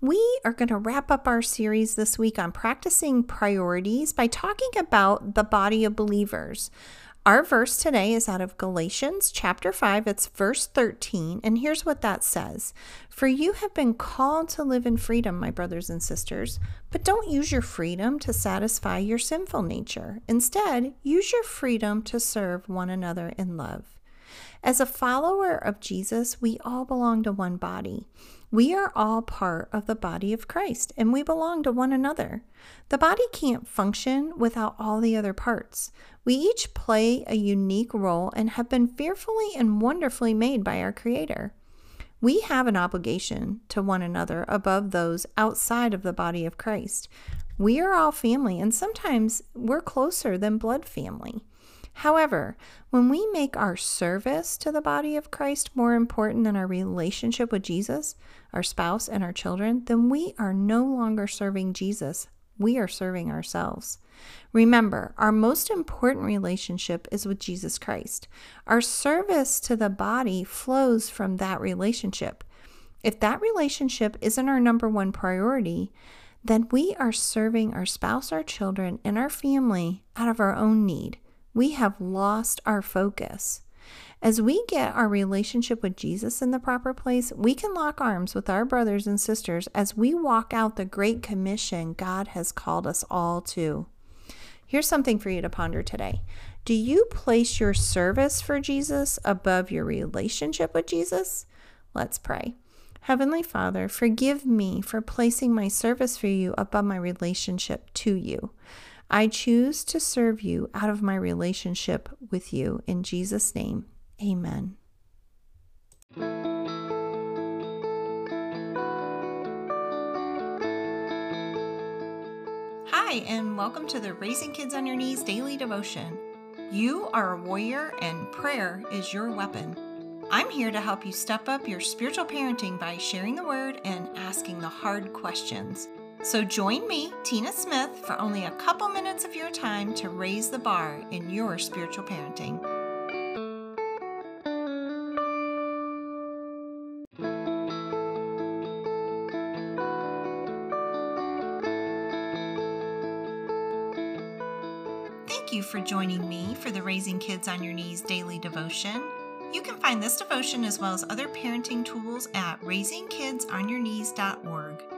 We are going to wrap up our series this week on practicing priorities by talking about the body of believers. Our verse today is out of Galatians chapter 5. It's verse 13. And here's what that says For you have been called to live in freedom, my brothers and sisters, but don't use your freedom to satisfy your sinful nature. Instead, use your freedom to serve one another in love. As a follower of Jesus, we all belong to one body. We are all part of the body of Christ and we belong to one another. The body can't function without all the other parts. We each play a unique role and have been fearfully and wonderfully made by our Creator. We have an obligation to one another above those outside of the body of Christ. We are all family, and sometimes we're closer than blood family. However, when we make our service to the body of Christ more important than our relationship with Jesus, our spouse, and our children, then we are no longer serving Jesus. We are serving ourselves. Remember, our most important relationship is with Jesus Christ. Our service to the body flows from that relationship. If that relationship isn't our number one priority, then we are serving our spouse, our children, and our family out of our own need we have lost our focus. As we get our relationship with Jesus in the proper place, we can lock arms with our brothers and sisters as we walk out the great commission God has called us all to. Here's something for you to ponder today. Do you place your service for Jesus above your relationship with Jesus? Let's pray. Heavenly Father, forgive me for placing my service for you above my relationship to you. I choose to serve you out of my relationship with you. In Jesus' name, amen. Hi, and welcome to the Raising Kids on Your Knees daily devotion. You are a warrior, and prayer is your weapon. I'm here to help you step up your spiritual parenting by sharing the word and asking the hard questions. So join me, Tina Smith, for only a couple minutes of your time to raise the bar in your spiritual parenting. Thank you for joining me for the Raising Kids on Your Knees daily devotion. You can find this devotion as well as other parenting tools at raisingkidsonyourknees.org.